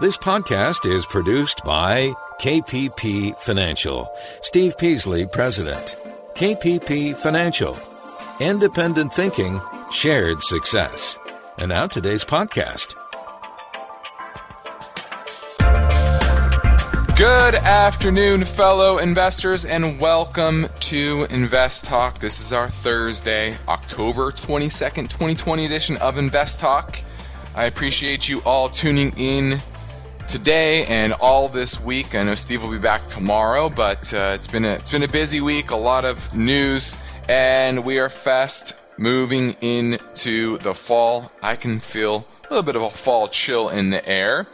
This podcast is produced by KPP Financial. Steve Peasley, President. KPP Financial. Independent thinking, shared success. And now today's podcast. Good afternoon, fellow investors, and welcome to Invest Talk. This is our Thursday, October 22nd, 2020 edition of Invest Talk. I appreciate you all tuning in today and all this week. I know Steve will be back tomorrow, but uh, it's been a, it's been a busy week, a lot of news, and we are fast moving into the fall. I can feel a little bit of a fall chill in the air,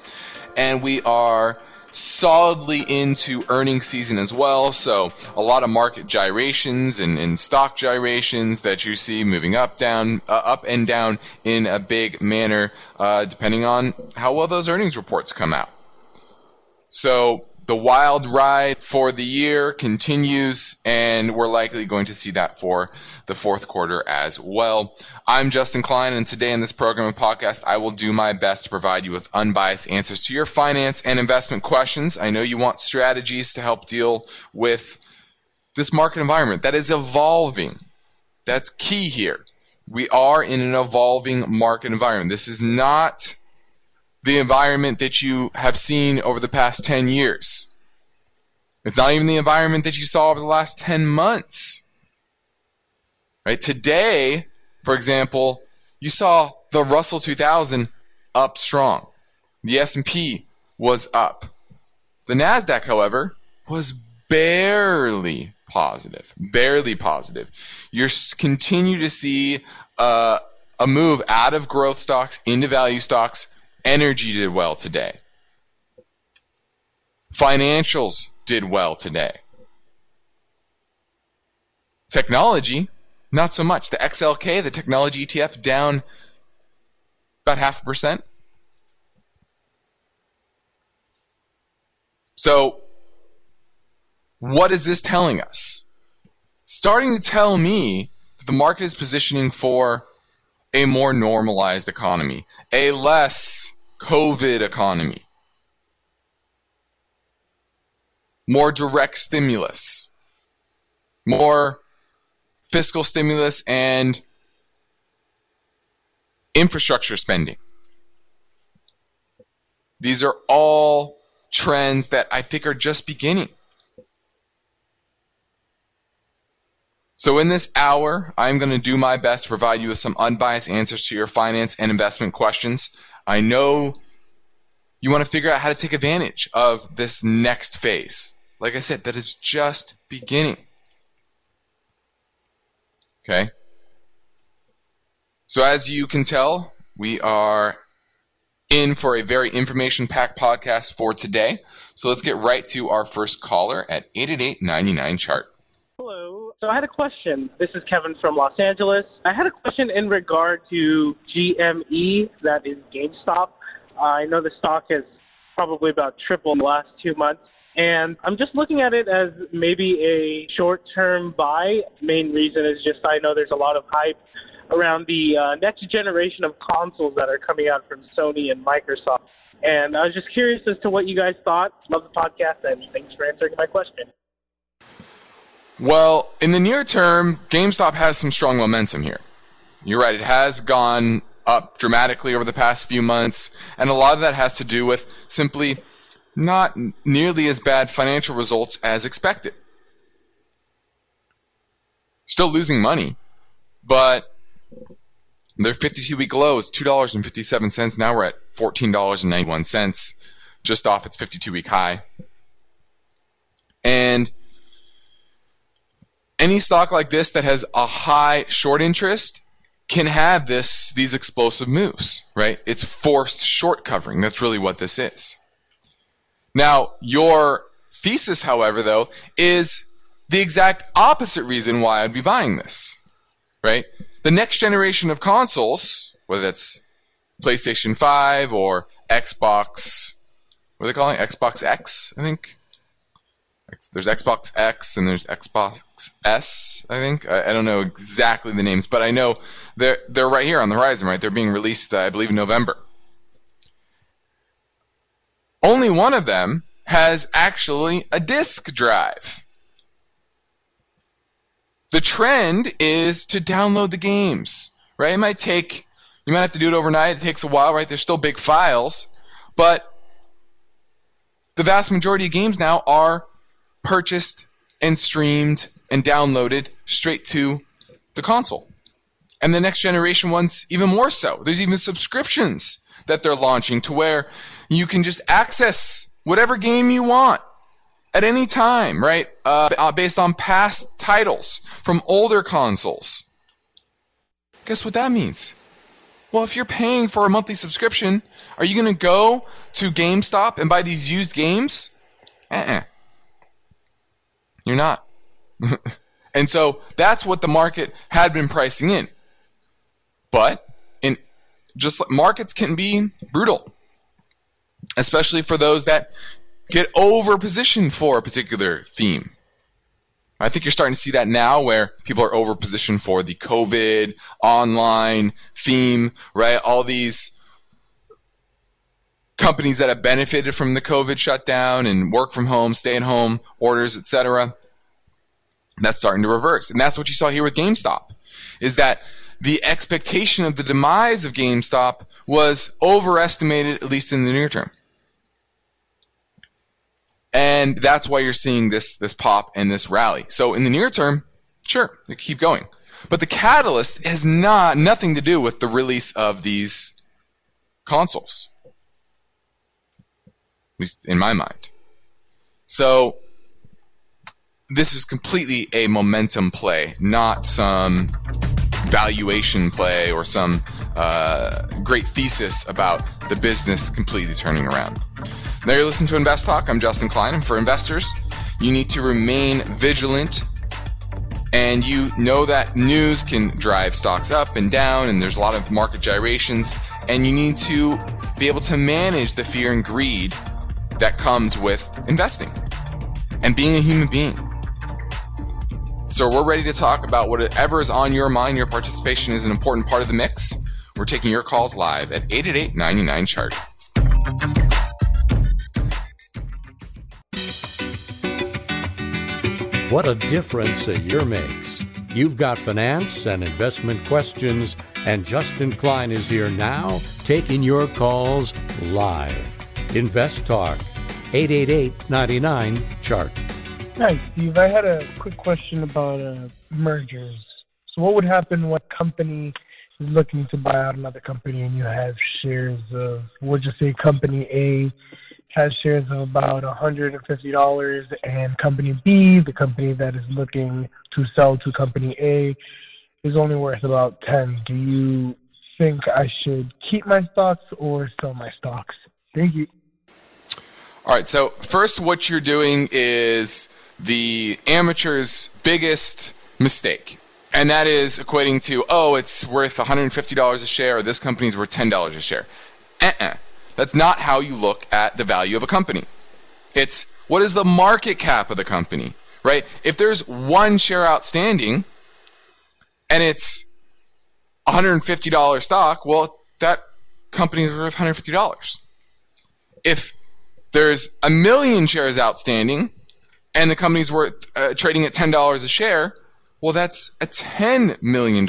and we are solidly into earnings season as well. So a lot of market gyrations and, and stock gyrations that you see moving up, down, uh, up and down in a big manner, uh, depending on how well those earnings reports come out. So the wild ride for the year continues, and we're likely going to see that for the fourth quarter as well. I'm Justin Klein, and today in this program and podcast, I will do my best to provide you with unbiased answers to your finance and investment questions. I know you want strategies to help deal with this market environment that is evolving. That's key here. We are in an evolving market environment. This is not the environment that you have seen over the past 10 years. It's not even the environment that you saw over the last 10 months. Right? Today, for example, you saw the Russell 2000 up strong. The S&P was up. The Nasdaq, however, was barely positive. Barely positive. You continue to see uh, a move out of growth stocks into value stocks Energy did well today. Financials did well today. Technology, not so much. The XLK, the technology ETF, down about half a percent. So, what is this telling us? Starting to tell me that the market is positioning for a more normalized economy, a less COVID economy, more direct stimulus, more fiscal stimulus, and infrastructure spending. These are all trends that I think are just beginning. So, in this hour, I'm going to do my best to provide you with some unbiased answers to your finance and investment questions. I know you want to figure out how to take advantage of this next phase. Like I said, that is just beginning. Okay? So, as you can tell, we are in for a very information packed podcast for today. So, let's get right to our first caller at 888 99 chart. So, I had a question. This is Kevin from Los Angeles. I had a question in regard to GME, that is GameStop. Uh, I know the stock has probably about tripled in the last two months. And I'm just looking at it as maybe a short term buy. Main reason is just I know there's a lot of hype around the uh, next generation of consoles that are coming out from Sony and Microsoft. And I was just curious as to what you guys thought. Love the podcast, and thanks for answering my question. Well, in the near term, GameStop has some strong momentum here. You're right, it has gone up dramatically over the past few months, and a lot of that has to do with simply not nearly as bad financial results as expected. Still losing money, but their 52 week low is $2.57. Now we're at $14.91, just off its 52 week high. And any stock like this that has a high short interest can have this these explosive moves, right? It's forced short covering. That's really what this is. Now, your thesis, however, though, is the exact opposite reason why I'd be buying this, right? The next generation of consoles, whether it's PlayStation 5 or Xbox, what are they calling it? Xbox X, I think. There's Xbox X and there's Xbox S, I think. I, I, don't know exactly the names, but I know they're they're right here on the horizon, right? They're being released, uh, I believe, in November. only one of them has actually a disk drive. The trend is to download the games, right? It might take, you might have to do it overnight. It takes a while, right? There's still big files, but the vast majority of games now are purchased and streamed and downloaded straight to the console. And the next generation ones, even more so. There's even subscriptions that they're launching to where you can just access whatever game you want at any time, right? Uh, uh, based on past titles from older consoles. Guess what that means? Well, if you're paying for a monthly subscription, are you going to go to GameStop and buy these used games? Uh-uh. You're not. and so that's what the market had been pricing in. But in just markets can be brutal, especially for those that get over positioned for a particular theme. I think you're starting to see that now where people are over positioned for the COVID online theme, right? All these companies that have benefited from the COVID shutdown and work from home, stay at home orders, etc. That's starting to reverse. And that's what you saw here with GameStop. Is that the expectation of the demise of GameStop was overestimated at least in the near term and that's why you're seeing this this pop and this rally. So in the near term, sure, keep going. But the catalyst has not nothing to do with the release of these consoles. At least in my mind. So this is completely a momentum play, not some valuation play or some uh, great thesis about the business completely turning around. Now you're listening to Invest Talk. I'm Justin Klein, and for investors, you need to remain vigilant. And you know that news can drive stocks up and down, and there's a lot of market gyrations. And you need to be able to manage the fear and greed that comes with investing and being a human being. So we're ready to talk about whatever is on your mind. Your participation is an important part of the mix. We're taking your calls live at 888 99 chart. What a difference a year makes. You've got finance and investment questions, and Justin Klein is here now taking your calls live. Invest Talk, 888 99 Chart. Hi, Steve. I had a quick question about uh, mergers. So, what would happen when a company is looking to buy out another company and you have shares of, we'll just say, company A has shares of about $150 and company B, the company that is looking to sell to company A, is only worth about 10. Do you think I should keep my stocks or sell my stocks? Thank you. All right, so first what you're doing is the amateur's biggest mistake. And that is equating to, oh, it's worth $150 a share, or this company's worth $10 a share. Uh-uh. That's not how you look at the value of a company. It's what is the market cap of the company, right? If there's one share outstanding and it's $150 stock, well, that company is worth $150. If there's a million shares outstanding and the company's worth uh, trading at $10 a share, well, that's a $10 million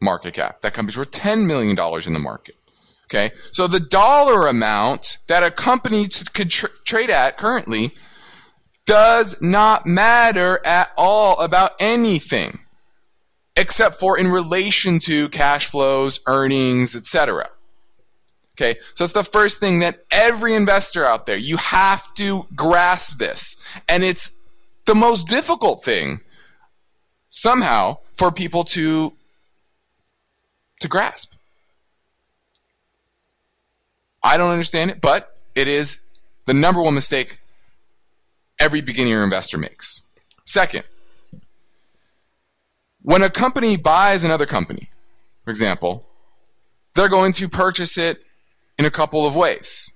market cap. That company's worth $10 million in the market. Okay. So the dollar amount that a company could tr- trade at currently does not matter at all about anything except for in relation to cash flows, earnings, etc. Okay. So it's the first thing that every investor out there, you have to grasp this. And it's the most difficult thing somehow for people to to grasp. I don't understand it, but it is the number one mistake every beginner investor makes. Second, when a company buys another company, for example, they're going to purchase it in a couple of ways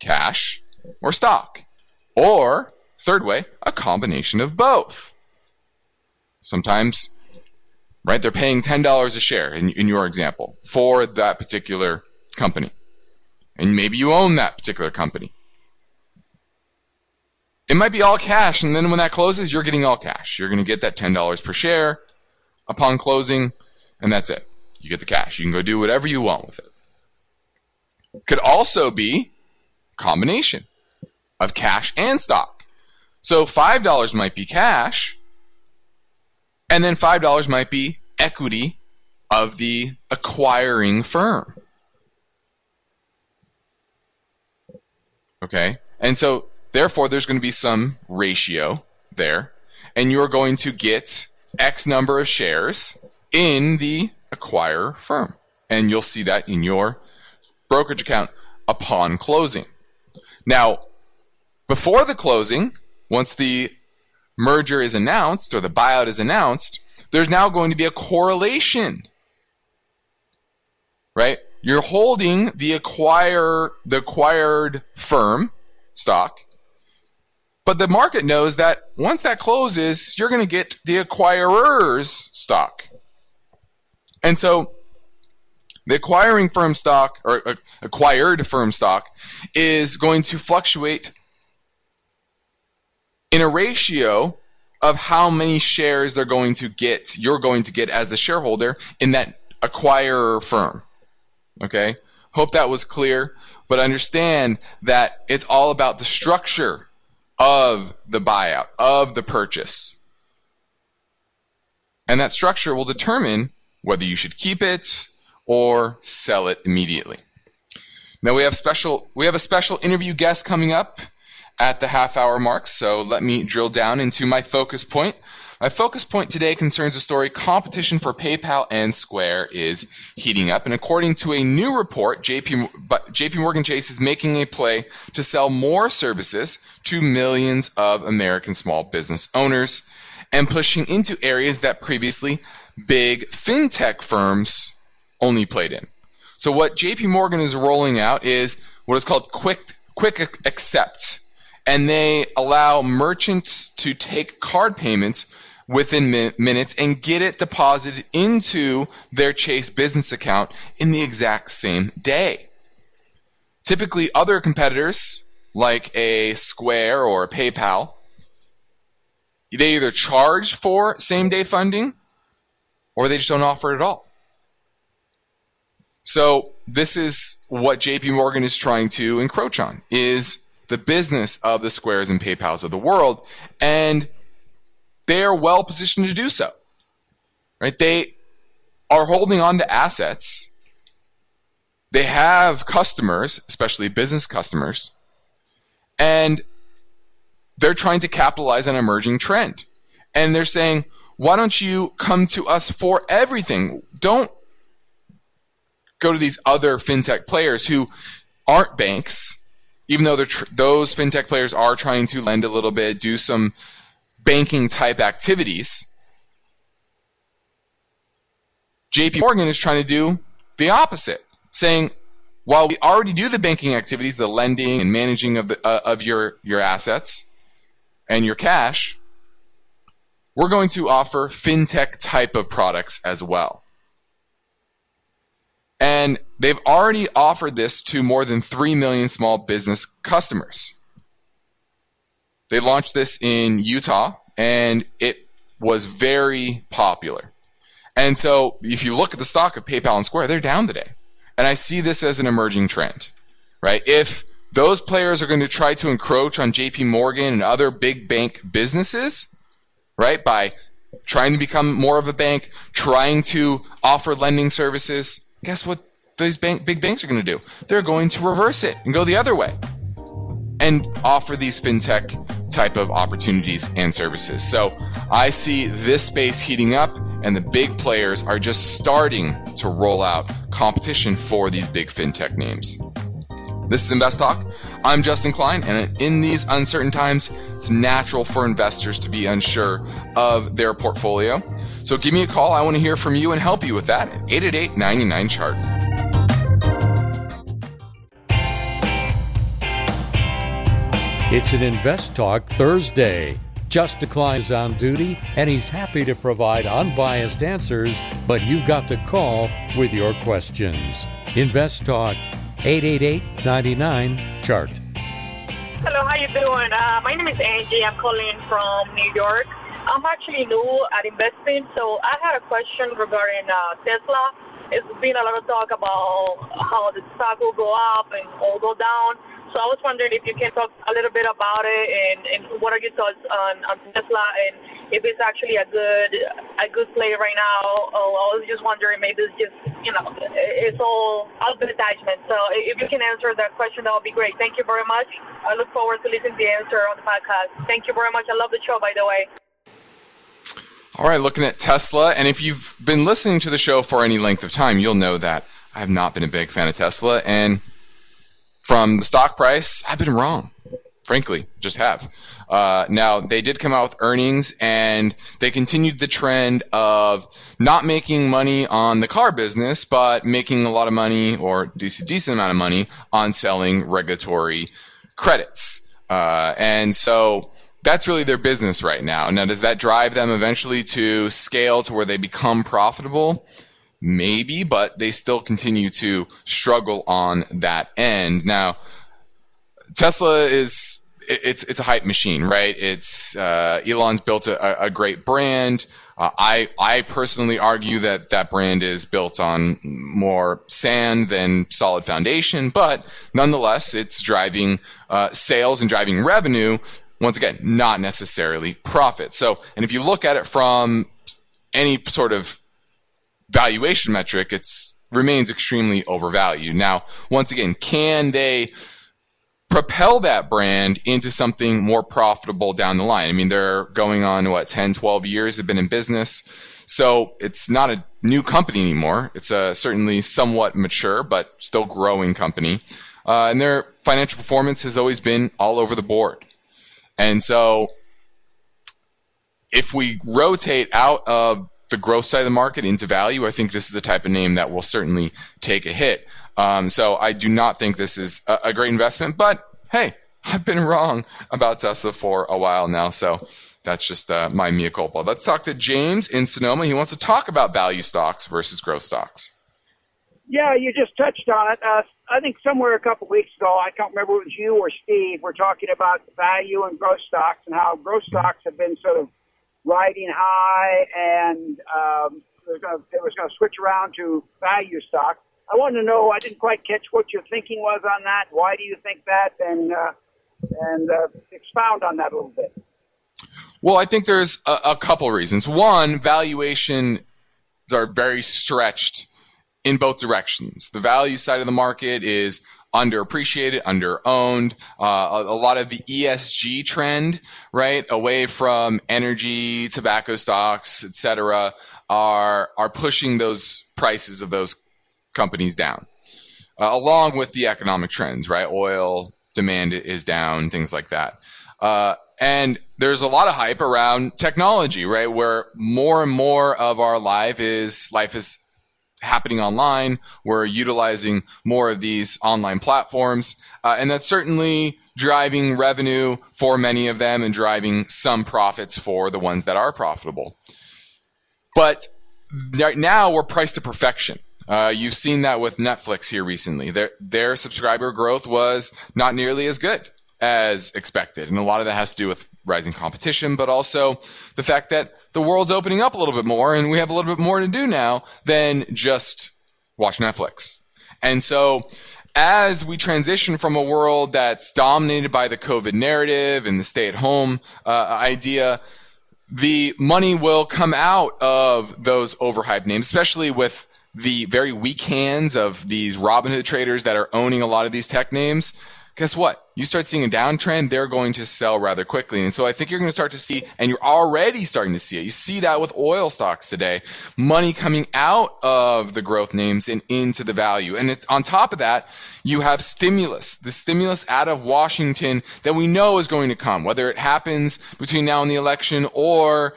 cash or stock. Or, third way, a combination of both. Sometimes, right, they're paying $10 a share in, in your example for that particular company. And maybe you own that particular company. It might be all cash, and then when that closes, you're getting all cash. You're going to get that $10 per share upon closing, and that's it. You get the cash. You can go do whatever you want with it. Could also be combination of cash and stock. So $5 might be cash, and then $5 might be equity of the acquiring firm. Okay? And so, therefore, there's going to be some ratio there, and you're going to get X number of shares in the acquirer firm. And you'll see that in your brokerage account upon closing. Now, before the closing, once the merger is announced or the buyout is announced, there's now going to be a correlation. Right? You're holding the acquire the acquired firm stock, but the market knows that once that closes, you're going to get the acquirer's stock. And so the acquiring firm stock or uh, acquired firm stock is going to fluctuate in a ratio of how many shares they're going to get, you're going to get as a shareholder in that acquirer firm. Okay? Hope that was clear, but understand that it's all about the structure of the buyout, of the purchase. And that structure will determine whether you should keep it or sell it immediately. Now we have special we have a special interview guest coming up at the half hour mark, so let me drill down into my focus point. My focus point today concerns a story competition for PayPal and Square is heating up. And according to a new report, JP, JP Morgan Chase is making a play to sell more services to millions of American small business owners and pushing into areas that previously big fintech firms only played in. So what JP Morgan is rolling out is what is called quick quick accept and they allow merchants to take card payments within mi- minutes and get it deposited into their Chase business account in the exact same day. Typically, other competitors like a Square or a PayPal, they either charge for same day funding or they just don't offer it at all. So this is what JP Morgan is trying to encroach on is the business of the Squares and PayPals of the world and they are well positioned to do so. Right? They are holding on to assets. They have customers, especially business customers, and they're trying to capitalize on an emerging trend. And they're saying, why don't you come to us for everything? Don't go to these other fintech players who aren't banks, even though tr- those fintech players are trying to lend a little bit, do some banking type activities. JP Morgan is trying to do the opposite, saying, while we already do the banking activities, the lending and managing of, the, uh, of your, your assets and your cash, we're going to offer fintech type of products as well. And they've already offered this to more than 3 million small business customers. They launched this in Utah and it was very popular. And so if you look at the stock of PayPal and Square, they're down today. And I see this as an emerging trend, right? If those players are going to try to encroach on JP Morgan and other big bank businesses, right? By trying to become more of a bank, trying to offer lending services. Guess what these bank, big banks are going to do? They're going to reverse it and go the other way and offer these fintech type of opportunities and services. So I see this space heating up and the big players are just starting to roll out competition for these big fintech names. This is Invest Talk. I'm Justin Klein, and in these uncertain times, it's natural for investors to be unsure of their portfolio. So give me a call. I want to hear from you and help you with that at 888 99 Chart. It's an Invest Talk Thursday. Just Klein is on duty, and he's happy to provide unbiased answers, but you've got to call with your questions. Invest Talk 888 99 Chart. Hello, how you doing? Uh, my name is Angie. I'm calling from New York. I'm actually new at investing, so I had a question regarding uh, Tesla. It's been a lot of talk about how the stock will go up and or go down. So I was wondering if you can talk a little bit about it and, and what are your thoughts on, on Tesla and if it's actually a good a good play right now. Oh, I was just wondering maybe it's just you know it's all advertisement. So if you can answer that question, that would be great. Thank you very much. I look forward to listening to the answer on the podcast. Thank you very much. I love the show, by the way. All right, looking at Tesla, and if you've been listening to the show for any length of time, you'll know that I have not been a big fan of Tesla, and from the stock price, I've been wrong. Frankly, just have. Uh, now, they did come out with earnings and they continued the trend of not making money on the car business, but making a lot of money or decent, decent amount of money on selling regulatory credits. Uh, and so that's really their business right now. Now, does that drive them eventually to scale to where they become profitable? Maybe, but they still continue to struggle on that end. Now, Tesla is it's it's a hype machine, right? It's uh, Elon's built a, a great brand. Uh, I I personally argue that that brand is built on more sand than solid foundation, but nonetheless, it's driving uh, sales and driving revenue. Once again, not necessarily profit. So, and if you look at it from any sort of valuation metric, it's remains extremely overvalued. Now, once again, can they propel that brand into something more profitable down the line? I mean, they're going on what 10, 12 years have been in business. So it's not a new company anymore. It's a certainly somewhat mature, but still growing company. Uh, and their financial performance has always been all over the board. And so if we rotate out of the growth side of the market into value, I think this is the type of name that will certainly take a hit. Um, so I do not think this is a, a, great investment, but hey, I've been wrong about Tesla for a while now. So that's just uh, my mea culpa. Let's talk to James in Sonoma. He wants to talk about value stocks versus growth stocks. Yeah, you just touched on it. Uh, I think somewhere a couple weeks ago, I can't remember it was you or Steve, we're talking about value and growth stocks and how growth stocks have been sort of riding high, and um, it was going to switch around to value stock. I want to know. I didn't quite catch what your thinking was on that. Why do you think that? And uh, and uh, expound on that a little bit. Well, I think there's a, a couple reasons. One, valuations are very stretched in both directions. The value side of the market is underappreciated, underowned. Uh, a, a, lot of the ESG trend, right, away from energy, tobacco stocks, etc., are are pushing those prices of those companies down, uh, along with the economic trends, right? Oil demand is down, things like that. Uh, and there's a lot of hype around technology, right? Where more and more of our life is life is happening online. We're utilizing more of these online platforms. Uh, and that's certainly driving revenue for many of them and driving some profits for the ones that are profitable. But right now we're priced to perfection. Uh, you've seen that with Netflix here recently. Their, their subscriber growth was not nearly as good as expected. And a lot of that has to do with rising competition, but also the fact that the world's opening up a little bit more and we have a little bit more to do now than just watch Netflix. And so as we transition from a world that's dominated by the COVID narrative and the stay at home uh, idea, the money will come out of those overhyped names, especially with the very weak hands of these Robinhood traders that are owning a lot of these tech names guess what? You start seeing a downtrend, they're going to sell rather quickly. And so I think you're going to start to see, and you're already starting to see it. You see that with oil stocks today, money coming out of the growth names and into the value. And on top of that, you have stimulus, the stimulus out of Washington that we know is going to come, whether it happens between now and the election or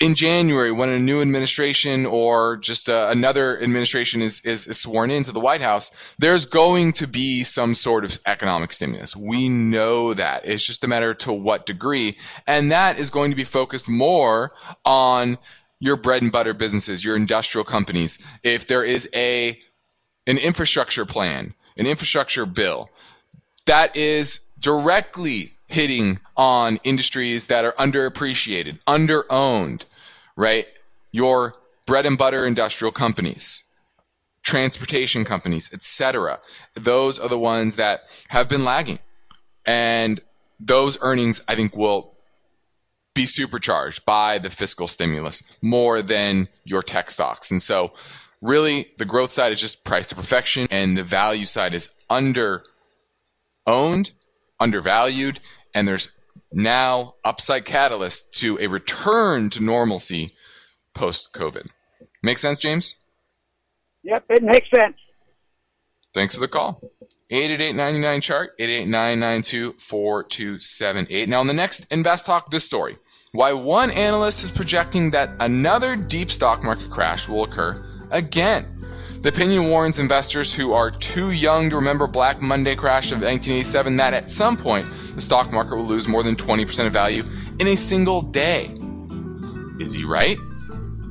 in January, when a new administration or just uh, another administration is, is, is sworn into the White House, there's going to be some sort of economic stimulus. We know that. It's just a matter to what degree. And that is going to be focused more on your bread and butter businesses, your industrial companies. If there is a an infrastructure plan, an infrastructure bill that is directly hitting on industries that are underappreciated, underowned, right? Your bread and butter industrial companies, transportation companies, etc. Those are the ones that have been lagging. And those earnings, I think, will be supercharged by the fiscal stimulus more than your tech stocks. And so, really, the growth side is just price to perfection, and the value side is under owned, undervalued, and there's now upside catalyst to a return to normalcy post COVID. Make sense, James? Yep, it makes sense. Thanks for the call. 888 chart 888 Now, in the next Invest Talk, this story why one analyst is projecting that another deep stock market crash will occur again. The opinion warns investors who are too young to remember Black Monday crash of 1987 that at some point the stock market will lose more than 20% of value in a single day. Is he right?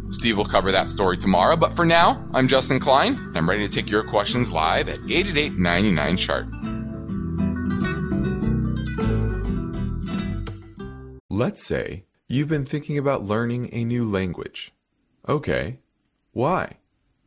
Steve will cover that story tomorrow, but for now, I'm Justin Klein. I'm ready to take your questions live at 888 99 chart. Let's say you've been thinking about learning a new language. Okay, why?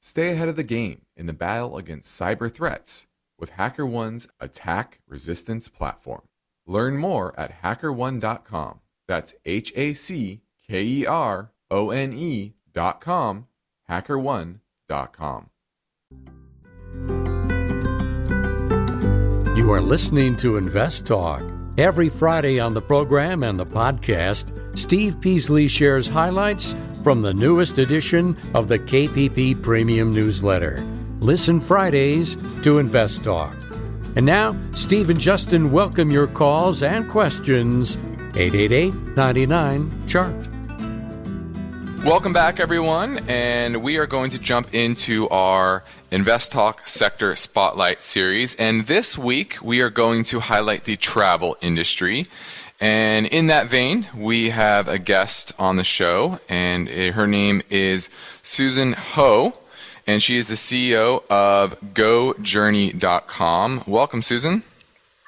stay ahead of the game in the battle against cyber threats with HackerOne's attack resistance platform. Learn more at hackerone.com. That's H A C K E R O N E com, hackerone.com. You are listening to Invest Talk. Every Friday on the program and the podcast, Steve Peasley shares highlights from the newest edition of the KPP Premium Newsletter. Listen Fridays to Invest Talk. And now, Steve and Justin welcome your calls and questions. 888 99 Chart. Welcome back, everyone, and we are going to jump into our Invest Talk Sector Spotlight series. And this week, we are going to highlight the travel industry. And in that vein, we have a guest on the show, and eh, her name is Susan Ho, and she is the CEO of GoJourny.com. Welcome, Susan.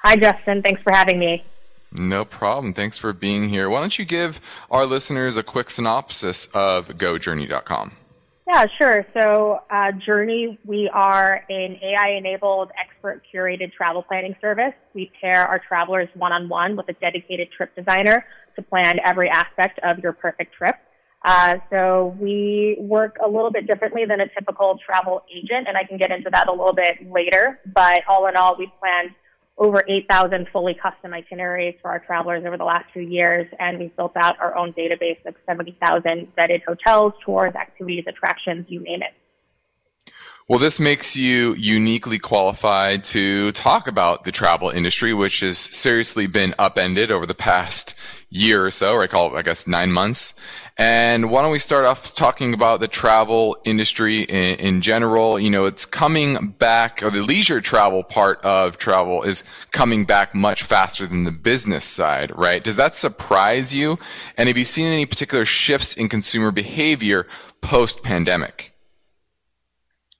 Hi, Justin. Thanks for having me. No problem. Thanks for being here. Why don't you give our listeners a quick synopsis of GoJourny.com? Yeah, sure. So, uh, Journy, we are an AI enabled expert curated travel planning service. We pair our travelers one on one with a dedicated trip designer to plan every aspect of your perfect trip. Uh, so we work a little bit differently than a typical travel agent, and I can get into that a little bit later. But all in all, we planned over 8,000 fully custom itineraries for our travelers over the last few years, and we've built out our own database of 70,000 vetted hotels, tours, activities, attractions, you name it. Well, this makes you uniquely qualified to talk about the travel industry, which has seriously been upended over the past year or so, or I call it, I guess, nine months. And why don't we start off talking about the travel industry in, in, general? You know, it's coming back, or the leisure travel part of travel is coming back much faster than the business side, right? Does that surprise you? And have you seen any particular shifts in consumer behavior post pandemic?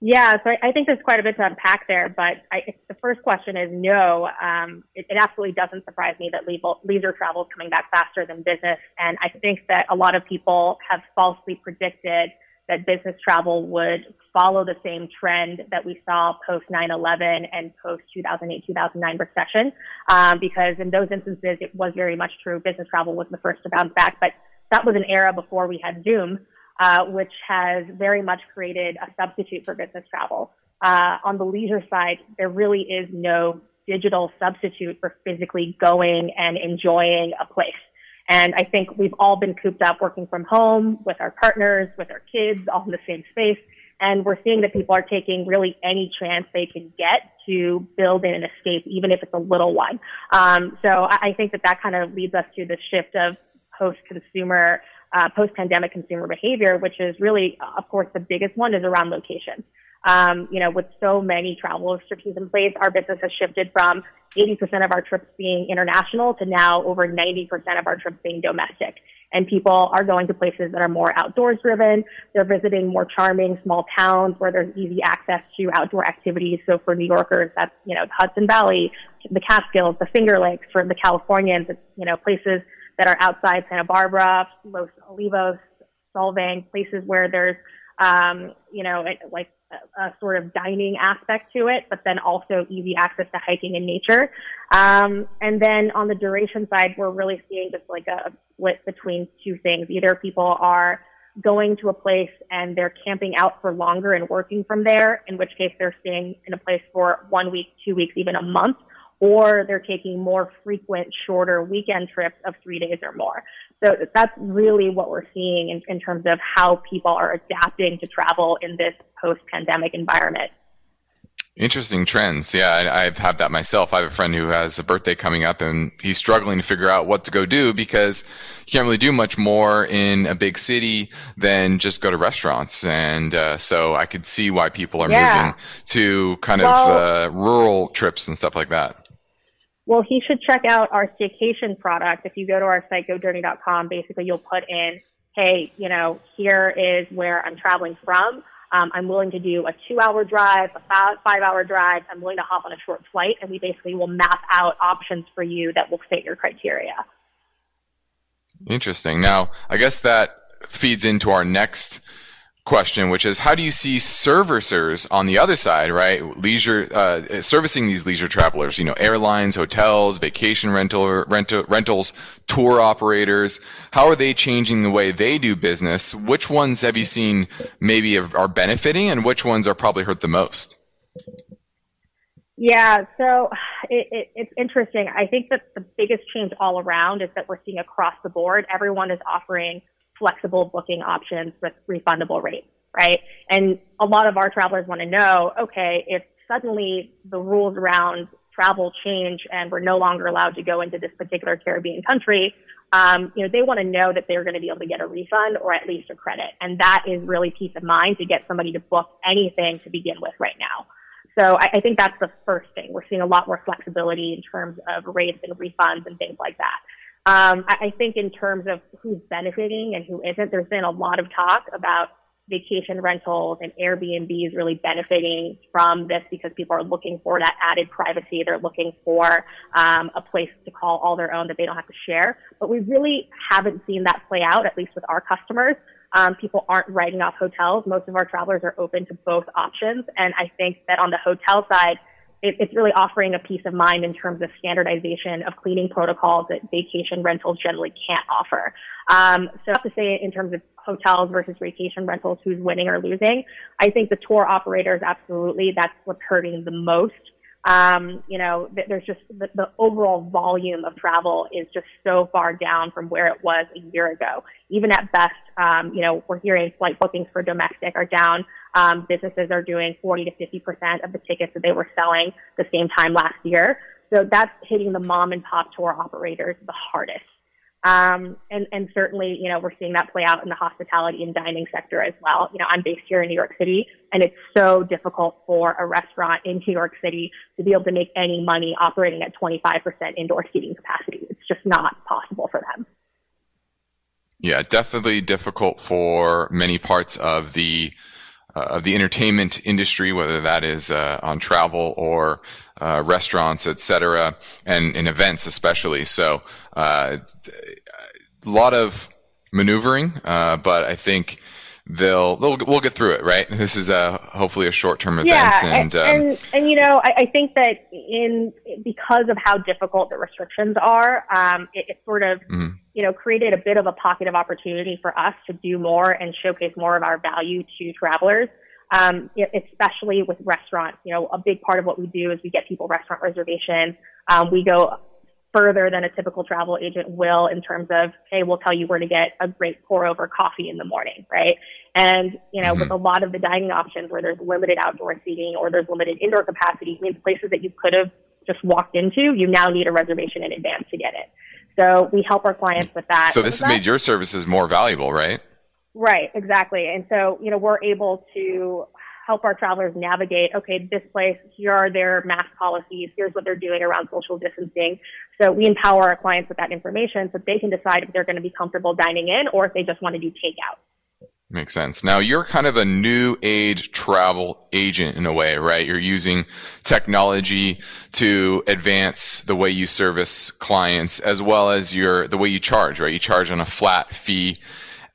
Yeah, so I, I, think there's quite a bit to unpack there, but I, the first question is no. Um, it, it, absolutely doesn't surprise me that leisure travel is coming back faster than business, and I think that a lot of people have falsely predicted that business travel would follow the same trend that we saw post 9/11 and post 2008-2009 recession, um, because in those instances it was very much true. Business travel was the first to bounce back, but that was an era before we had Zoom uh, which has very much created a substitute for business travel. Uh, on the leisure side, there really is no digital substitute for physically going and enjoying a place. And I think we've all been cooped up working from home with our partners, with our kids, all in the same space. And we're seeing that people are taking really any chance they can get to build in an escape, even if it's a little one. Um, so I think that that kind of leads us to the shift of post-consumer uh, post-pandemic consumer behavior, which is really, of course, the biggest one is around location. Um, you know, with so many travel restrictions in place, our business has shifted from 80% of our trips being international to now over 90% of our trips being domestic. And people are going to places that are more outdoors driven. They're visiting more charming small towns where there's easy access to outdoor activities. So for New Yorkers, that's, you know, the Hudson Valley, the Catskills, the Finger Lakes. For the Californians, it's, you know, places that are outside Santa Barbara, Los Olivos, Solvang, places where there's, um, you know, like a, a, sort of dining aspect to it, but then also easy access to hiking and nature. Um, and then on the duration side, we're really seeing just like a split between two things. Either people are going to a place and they're camping out for longer and working from there, in which case they're staying in a place for one week, two weeks, even a month or they're taking more frequent, shorter weekend trips of three days or more. So that's really what we're seeing in, in terms of how people are adapting to travel in this post-pandemic environment. Interesting trends. Yeah, I, I've had that myself. I have a friend who has a birthday coming up and he's struggling to figure out what to go do because you can't really do much more in a big city than just go to restaurants. And uh, so I could see why people are yeah. moving to kind well, of uh, rural trips and stuff like that. Well, he should check out our staycation product. If you go to our site, gojourny.com, basically you'll put in, hey, you know, here is where I'm traveling from. Um, I'm willing to do a two hour drive, a five hour drive. I'm willing to hop on a short flight, and we basically will map out options for you that will fit your criteria. Interesting. Now, I guess that feeds into our next question, which is how do you see servicers on the other side, right? Leisure, uh, servicing these leisure travelers, you know, airlines, hotels, vacation rental, rental, rentals, tour operators. How are they changing the way they do business? Which ones have you seen maybe are benefiting and which ones are probably hurt the most? Yeah, so it, it, it's interesting. I think that the biggest change all around is that we're seeing across the board, everyone is offering flexible booking options with refundable rates, right? And a lot of our travelers want to know, okay, if suddenly the rules around travel change and we're no longer allowed to go into this particular Caribbean country, um, you know, they want to know that they're going to be able to get a refund or at least a credit. And that is really peace of mind to get somebody to book anything to begin with right now. So I, I think that's the first thing. We're seeing a lot more flexibility in terms of rates and refunds and things like that. Um, I, I think in terms of who's benefiting and who isn't, there's been a lot of talk about vacation rentals and Airbnbs really benefiting from this because people are looking for that added privacy. They're looking for um, a place to call all their own that they don't have to share. But we really haven't seen that play out, at least with our customers. Um, people aren't writing off hotels. Most of our travelers are open to both options. And I think that on the hotel side, it, it's really offering a peace of mind in terms of standardization of cleaning protocols that vacation rentals generally can't offer. Um, so I have to say in terms of hotels versus vacation rentals, who's winning or losing, I think the tour operators, absolutely, that's what's hurting the most. Um, you know, there's just the, the, overall volume of travel is just so far down from where it was a year ago. Even at best, um, you know, we're hearing flight bookings for domestic are down. Um, businesses are doing 40 to 50 percent of the tickets that they were selling the same time last year. So that's hitting the mom and pop tour operators the hardest. Um, and, and certainly, you know, we're seeing that play out in the hospitality and dining sector as well. You know, I'm based here in New York City and it's so difficult for a restaurant in New York City to be able to make any money operating at 25% indoor seating capacity. It's just not possible for them. Yeah, definitely difficult for many parts of the uh, of the entertainment industry, whether that is uh, on travel or uh, restaurants, etc., and in events especially. So uh, a lot of maneuvering, uh, but I think they'll, they'll we'll get through it, right? This is a hopefully a short term event, yeah, and um, and, and you know I, I, think that in because of how difficult the restrictions are, um, it, it, sort of mm-hmm. you know created a bit of a pocket of opportunity for us to do more and showcase more of our value to travelers. Um, especially with restaurants, you know, a big part of what we do is we get people restaurant reservations. Um, we go further than a typical travel agent will in terms of, hey, we'll tell you where to get a great pour over coffee in the morning, right? And, you know, mm-hmm. with a lot of the dining options where there's limited outdoor seating or there's limited indoor capacity, means places that you could have just walked into, you now need a reservation in advance to get it. So we help our clients with that. So this has made your services more valuable, right? Right, exactly. And so, you know, we're able to help our travelers navigate, okay, this place, here are their mask policies, here's what they're doing around social distancing. So we empower our clients with that information so they can decide if they're going to be comfortable dining in or if they just want to do takeout. Makes sense. Now you're kind of a new age travel agent in a way, right? You're using technology to advance the way you service clients as well as your, the way you charge, right? You charge on a flat fee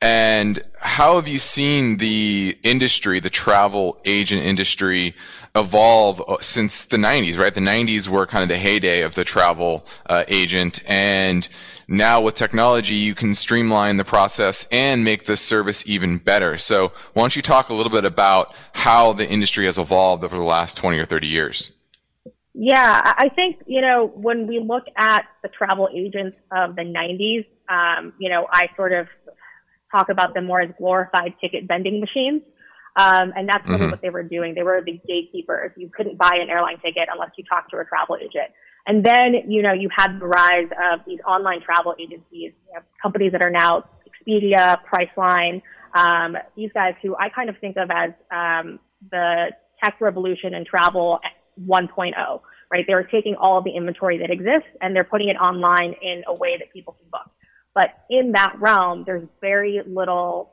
and how have you seen the industry, the travel agent industry, evolve uh, since the 90s, right? The 90s were kind of the heyday of the travel uh, agent. And now with technology, you can streamline the process and make the service even better. So why don't you talk a little bit about how the industry has evolved over the last 20 or 30 years? Yeah, I think, you know, when we look at the travel agents of the 90s, um, you know, I sort of talk about them more as glorified ticket vending machines. Um, and that's really mm-hmm. what they were doing. They were the gatekeepers. You couldn't buy an airline ticket unless you talked to a travel agent. And then, you know, you had the rise of these online travel agencies, you know, companies that are now Expedia, Priceline, um, these guys who I kind of think of as um, the tech revolution in travel 1.0, right? They're taking all of the inventory that exists and they're putting it online in a way that people can book. But in that realm, there's very little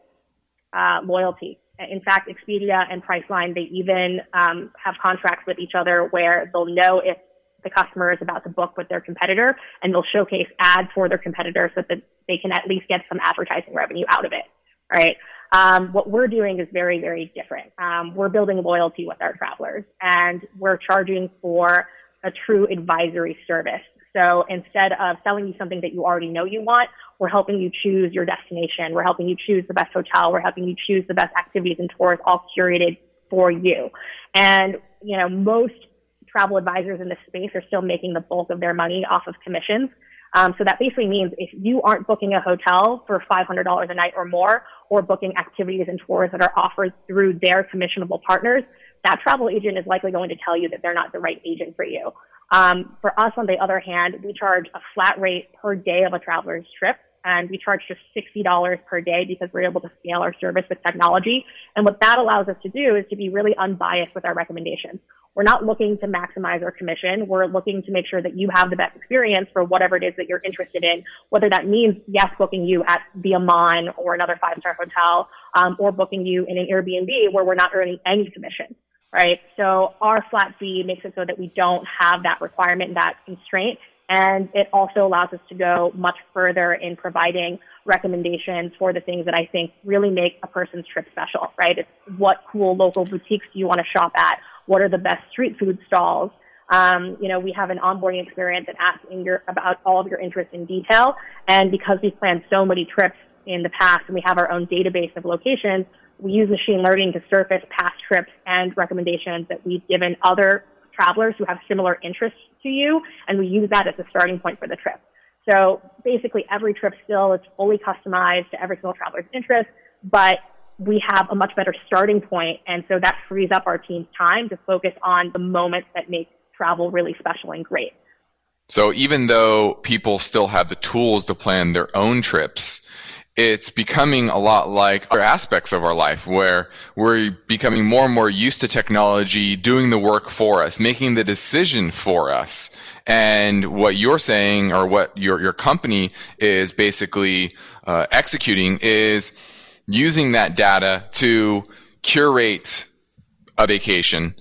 uh, loyalty. In fact, Expedia and Priceline, they even um, have contracts with each other where they'll know if the customer is about to book with their competitor and they'll showcase ads for their competitor so that they can at least get some advertising revenue out of it. Right. Um, what we're doing is very, very different. Um, we're building loyalty with our travelers and we're charging for a true advisory service. So instead of selling you something that you already know you want, we're helping you choose your destination. We're helping you choose the best hotel. We're helping you choose the best activities and tours all curated for you. And, you know, most travel advisors in this space are still making the bulk of their money off of commissions. Um, so that basically means if you aren't booking a hotel for $500 a night or more, or booking activities and tours that are offered through their commissionable partners, that travel agent is likely going to tell you that they're not the right agent for you. Um, for us, on the other hand, we charge a flat rate per day of a traveler's trip and we charge just $60 per day because we're able to scale our service with technology. And what that allows us to do is to be really unbiased with our recommendations. We're not looking to maximize our commission. We're looking to make sure that you have the best experience for whatever it is that you're interested in, whether that means, yes, booking you at the Aman or another five star hotel, um, or booking you in an Airbnb where we're not earning any commission, right? So our flat fee makes it so that we don't have that requirement, that constraint. And it also allows us to go much further in providing recommendations for the things that I think really make a person's trip special, right? It's what cool local boutiques do you want to shop at? What are the best street food stalls? Um, you know, we have an onboarding experience and asking your, about all of your interests in detail. And because we've planned so many trips in the past and we have our own database of locations, we use machine learning to surface past trips and recommendations that we've given other travelers who have similar interests to you. And we use that as a starting point for the trip. So basically every trip still is fully customized to every single traveler's interest, but we have a much better starting point, and so that frees up our team's time to focus on the moments that make travel really special and great. So even though people still have the tools to plan their own trips, it's becoming a lot like other aspects of our life where we're becoming more and more used to technology doing the work for us, making the decision for us. And what you're saying or what your, your company is basically uh, executing is using that data to curate a vacation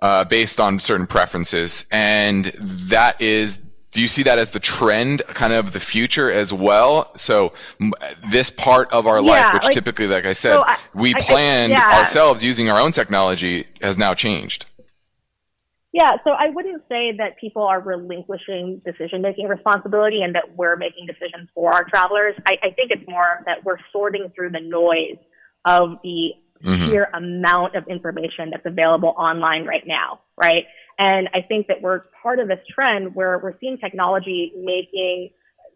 uh, based on certain preferences. And that is, do you see that as the trend, kind of the future as well? So m- this part of our Yeah, life, which like- typically, like I said, so I- we I- I- planned yeah. ourselves using our own technology has now changed. Yeah, so I wouldn't say that people are relinquishing decision making responsibility and that we're making decisions for our travelers. I, I think it's more that we're sorting through the noise of the Mhm. sheer amount of information that's available online right now, right? And I think that we're part of this trend where we're seeing technology making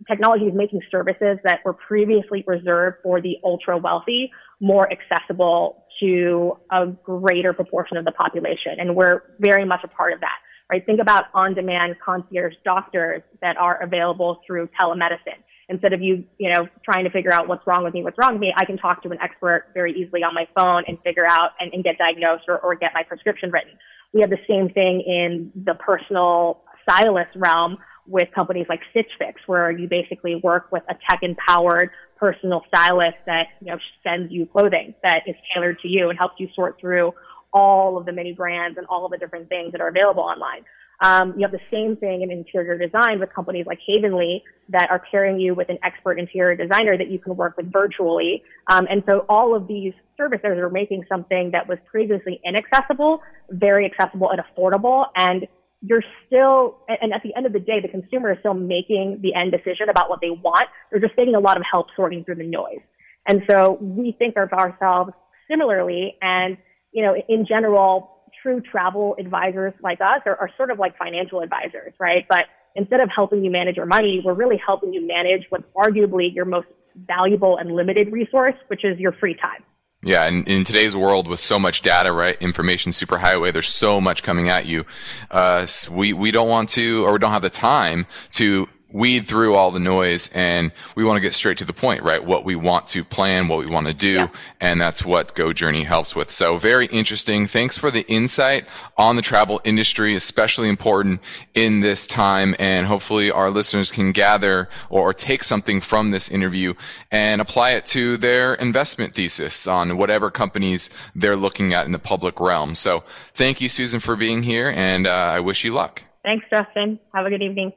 technology is making services that were previously reserved for the ultra wealthy more accessible to a greater proportion of the population. And we're very much a part of that, right? Think about on-demand concierge doctors that are available through telemedicine. Instead of you, you know, trying to figure out what's wrong with me, what's wrong with me, I can talk to an expert very easily on my phone and figure out and, and get diagnosed or, or get my prescription written. We have the same thing in the personal stylist realm with companies like Stitch Fix, where you basically work with a tech empowered personal stylist that, you know, sends you clothing that is tailored to you and helps you sort through all of the many brands and all of the different things that are available online. Um, you have the same thing in interior design with companies like Havenly that are pairing you with an expert interior designer that you can work with virtually. Um, and so all of these services are making something that was previously inaccessible, very accessible and affordable. And you're still, and at the end of the day, the consumer is still making the end decision about what they want. They're just getting a lot of help sorting through the noise. And so we think of ourselves similarly. And, you know, in general, true travel advisors like us are, are sort of like financial advisors, right? But instead of helping you manage your money, we're really helping you manage what's arguably your most valuable and limited resource, which is your free time. Yeah, and in today's world with so much data, right, information superhighway, there's so much coming at you. Uh, we we don't want to, or we don't have the time to weed through all the noise, and we want to get straight to the point, right? What we want to plan, what we want to do, and that's what GoJourny helps with. So very interesting. Thanks for the insight on the travel industry, especially important in this time, and hopefully our listeners can gather or take something from this interview and apply it to their investment thesis on whatever companies they're looking at in the public realm. So thank you, Susan, for being here, and uh, I wish you luck. Thanks, Justin. Have a good evening.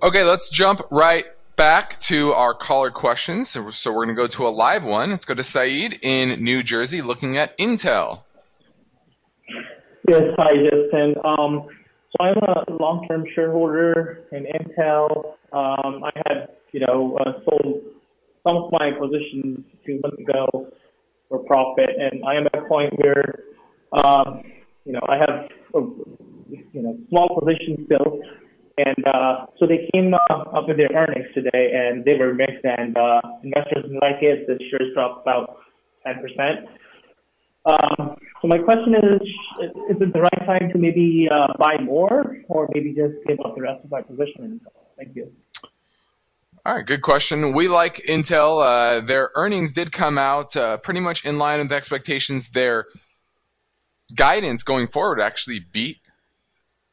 Okay, let's jump right back to our caller questions. So we're, going to go to a live one. Let's go to Saeed in New Jersey looking at Intel. Yes, hi, Justin. Um, so I'm a long-term shareholder in Intel. Um, I had, you know, uh, sold some of my positions a few months ago for profit, and I am at a point where, um, you know, I have, a, you know, small position still, and uh, so they came uh, up with their earnings today, and they were mixed, and uh, investors didn't like it. The shares dropped about 10%. Um, so my question is, is it the right time to maybe uh, buy more or maybe just give up the rest of my position? Thank you. All right, good question. We like Intel. Uh, their earnings did come out uh, pretty much in line with expectations. Their guidance going forward actually beat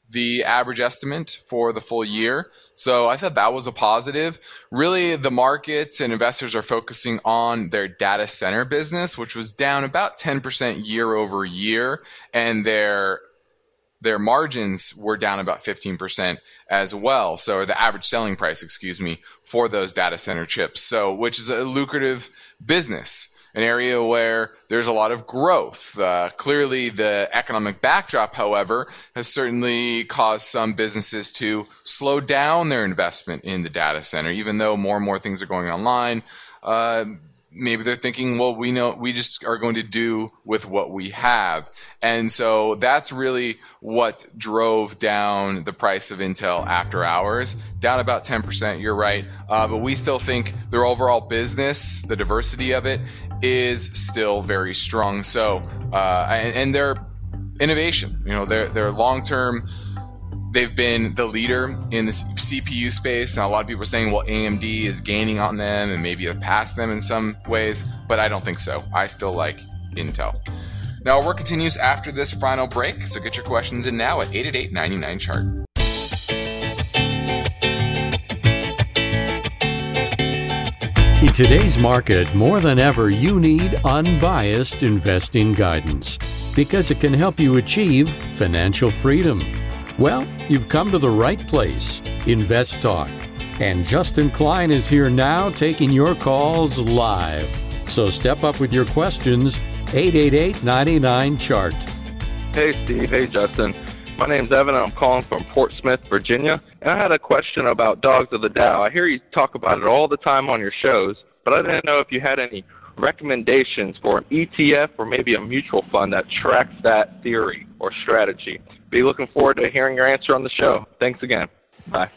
the average estimate for the full year. So I thought that was a positive. Really, the markets and investors are focusing on their data center business, which was down about 10% year over year, and their their margins were down about 15% as well. So, the average selling price, excuse me, for those data center chips. So, which is a lucrative business an area where there's a lot of growth. Uh, clearly, the economic backdrop, however, has certainly caused some businesses to slow down their investment in the data center, even though more and more things are going online. Uh, maybe they're thinking, well, we know we just are going to do with what we have. And so that's really what drove down the price of Intel after hours, down about 10%. You're right. Uh, but we still think their overall business, the diversity of it, is still very strong. So, uh, and, and their innovation, you know, their, their long term they've been the leader in the CPU space. Now, a lot of people are saying, well, AMD is gaining on them and maybe passed them in some ways, but I don't think so. I still like Intel. Now, our work continues after this final break, so get your questions in now at 888 99 chart. In today's market, more than ever, you need unbiased investing guidance because it can help you achieve financial freedom. Well, you've come to the right place, Invest Talk. And Justin Klein is here now taking your calls live. So step up with your questions, 888 99 Chart. Hey, Steve. Hey, Justin. My name's Evan. I'm calling from Portsmouth, Virginia. And I had a question about Dogs of the Dow. I hear you talk about it all the time on your shows, but I didn't know if you had any recommendations for an ETF or maybe a mutual fund that tracks that theory or strategy be looking forward to hearing your answer on the show. Thanks again. Bye.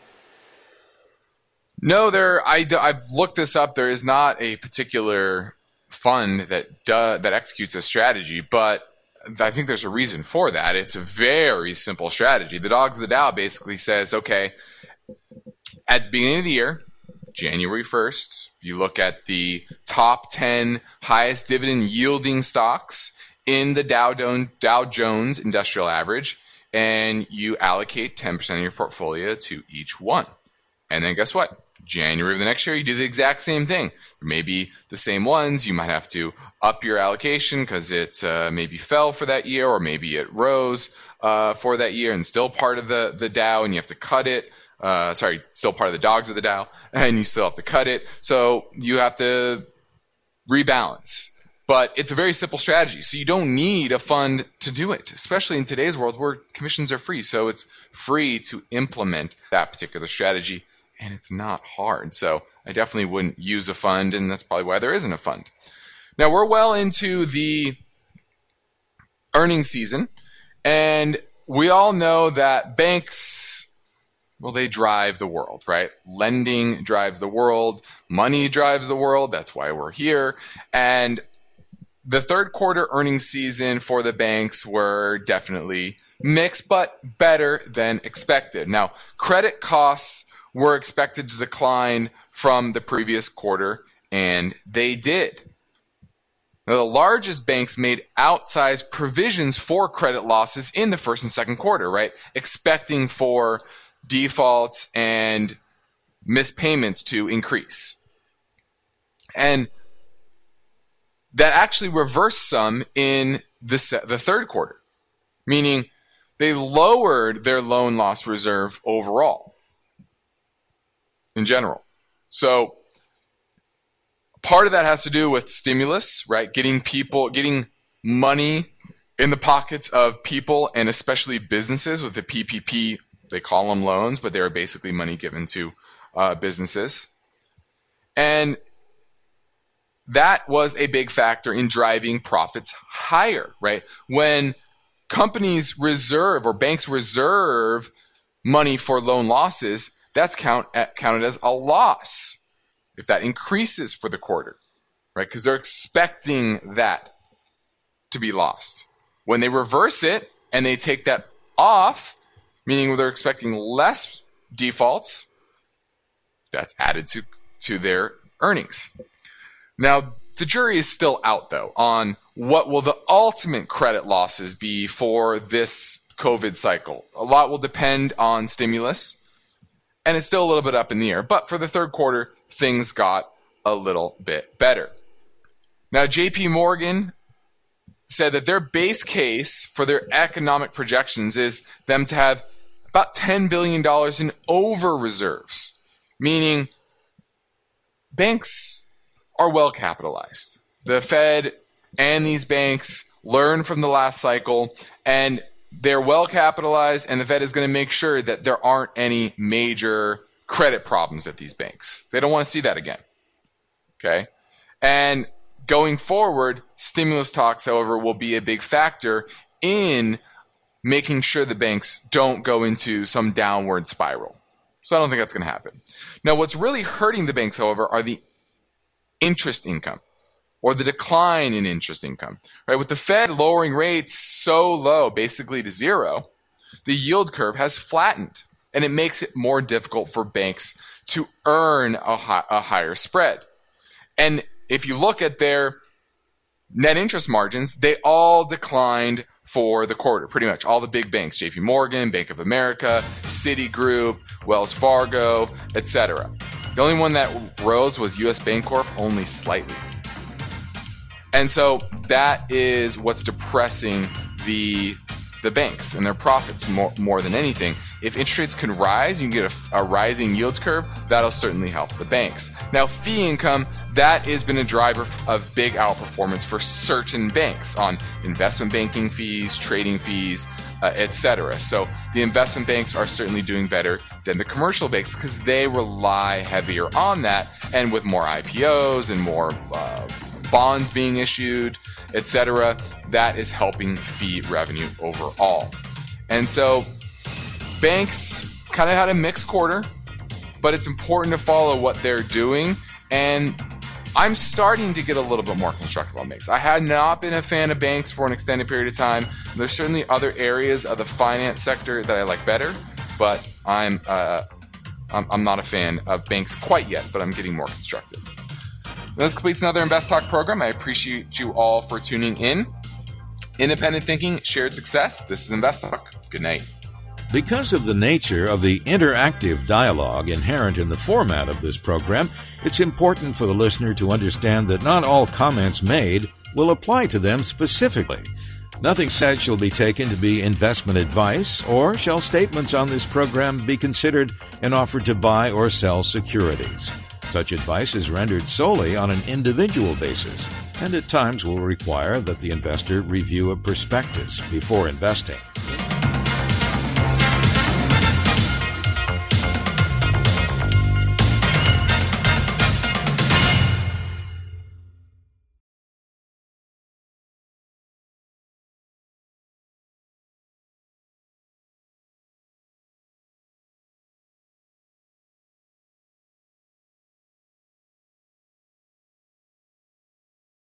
No, there. I, I've looked this up. There is not a particular fund that does, that executes a strategy, but I think there's a reason for that. It's a very simple strategy. The Dogs of the Dow basically says, okay, at the beginning of the year, January 1st, you look at the top 10 highest dividend yielding stocks in the Dow, Dow Jones Industrial Average and you allocate 10% of your portfolio to each one. And then guess what? January of the next year, you do the exact same thing. Maybe the same ones. You might have to up your allocation because it uh, maybe fell for that year, or maybe it rose uh, for that year and still part of the, the Dow, and you have to cut it. Uh, sorry, still part of the dogs of the Dow, and you still have to cut it. So you have to rebalance. But it's a very simple strategy. So you don't need a fund to do it, especially in today's world where commissions are free. So it's free to implement that particular strategy and it's not hard. So I definitely wouldn't use a fund, and that's probably why there isn't a fund. Now we're well into the earnings season, and we all know that banks well, they drive the world, right? Lending drives the world, money drives the world. That's why we're here. And the third quarter earnings season for the banks were definitely mixed, but better than expected. Now, credit costs were expected to decline from the previous quarter, and they did. Now, the largest banks made outsized provisions for credit losses in the first and second quarter, right? Expecting for defaults and mispayments to increase. And that actually reversed some in the, the third quarter, meaning they lowered their loan loss reserve overall in general. So part of that has to do with stimulus, right? Getting people, getting money in the pockets of people and especially businesses with the PPP. They call them loans, but they're basically money given to uh, businesses. And that was a big factor in driving profits higher, right? When companies reserve or banks reserve money for loan losses, that's count, uh, counted as a loss if that increases for the quarter, right? Because they're expecting that. to be lost. When they reverse it and they take that off, meaning they're expecting less defaults, that's added to, to their earnings. Now, the jury is still out, though, on what will the ultimate credit losses be for this COVID cycle. A lot will depend on stimulus, and it's still a little bit up in the air. But for the third quarter, things got a little bit better. Now, JP Morgan said that their base case for their economic projections is them to have about $10 billion in over reserves, meaning banks are well capitalized. The Fed and these banks learn from the last cycle and they're well capitalized, and the Fed is going to make sure that there aren't any major credit problems at these banks. They don't want to see that again. Okay. And going forward, stimulus talks, however, will be a big factor in making sure the banks don't go into some downward spiral. So I don't think that's going to happen. Now, what's really hurting the banks, however, are the interest income or the decline in interest income. Right? With the Fed lowering rates so low, basically to zero, the yield curve has flattened and it makes it more difficult for banks to earn a, high, a higher spread. And if you look at their net interest margins, they all declined for the quarter, pretty much all the big banks, JP Morgan, Bank of America, Citigroup, Wells Fargo, etc. The only one that rose was US Bancorp, only slightly. And so that is what's depressing the the banks and their profits more, more than anything. If interest rates can rise, you can get a, a, rising yield curve, that'll certainly help the banks. Now, fee income, that has been a driver of big outperformance for certain banks on investment banking fees, trading fees, uh, etc. So the investment banks are certainly doing better than the commercial banks because they rely heavier on that and with more IPOs and more uh, bonds being issued, etc., that is helping fee revenue overall. And so banks kind of had a mixed quarter, but it's important to follow what they're doing. And I'm starting to get a little bit more constructive on banks. I had not been a fan of banks for an extended period of time. There's certainly other areas of the finance sector that I like better, but I'm uh, I'm, I'm not a fan of banks quite yet. But I'm getting more constructive. This completes another Invest Talk program. I appreciate you all for tuning in. Independent thinking, shared success. This is Invest Talk. Good night. Because of the nature of the interactive dialogue inherent in the format of this program, it's important for the listener to understand that not all comments made will apply to them specifically. Nothing said shall be taken to be investment advice, or shall statements on this program be considered an offer to buy or sell securities. Such advice is rendered solely on an individual basis and at times will require that the investor review a prospectus before investing.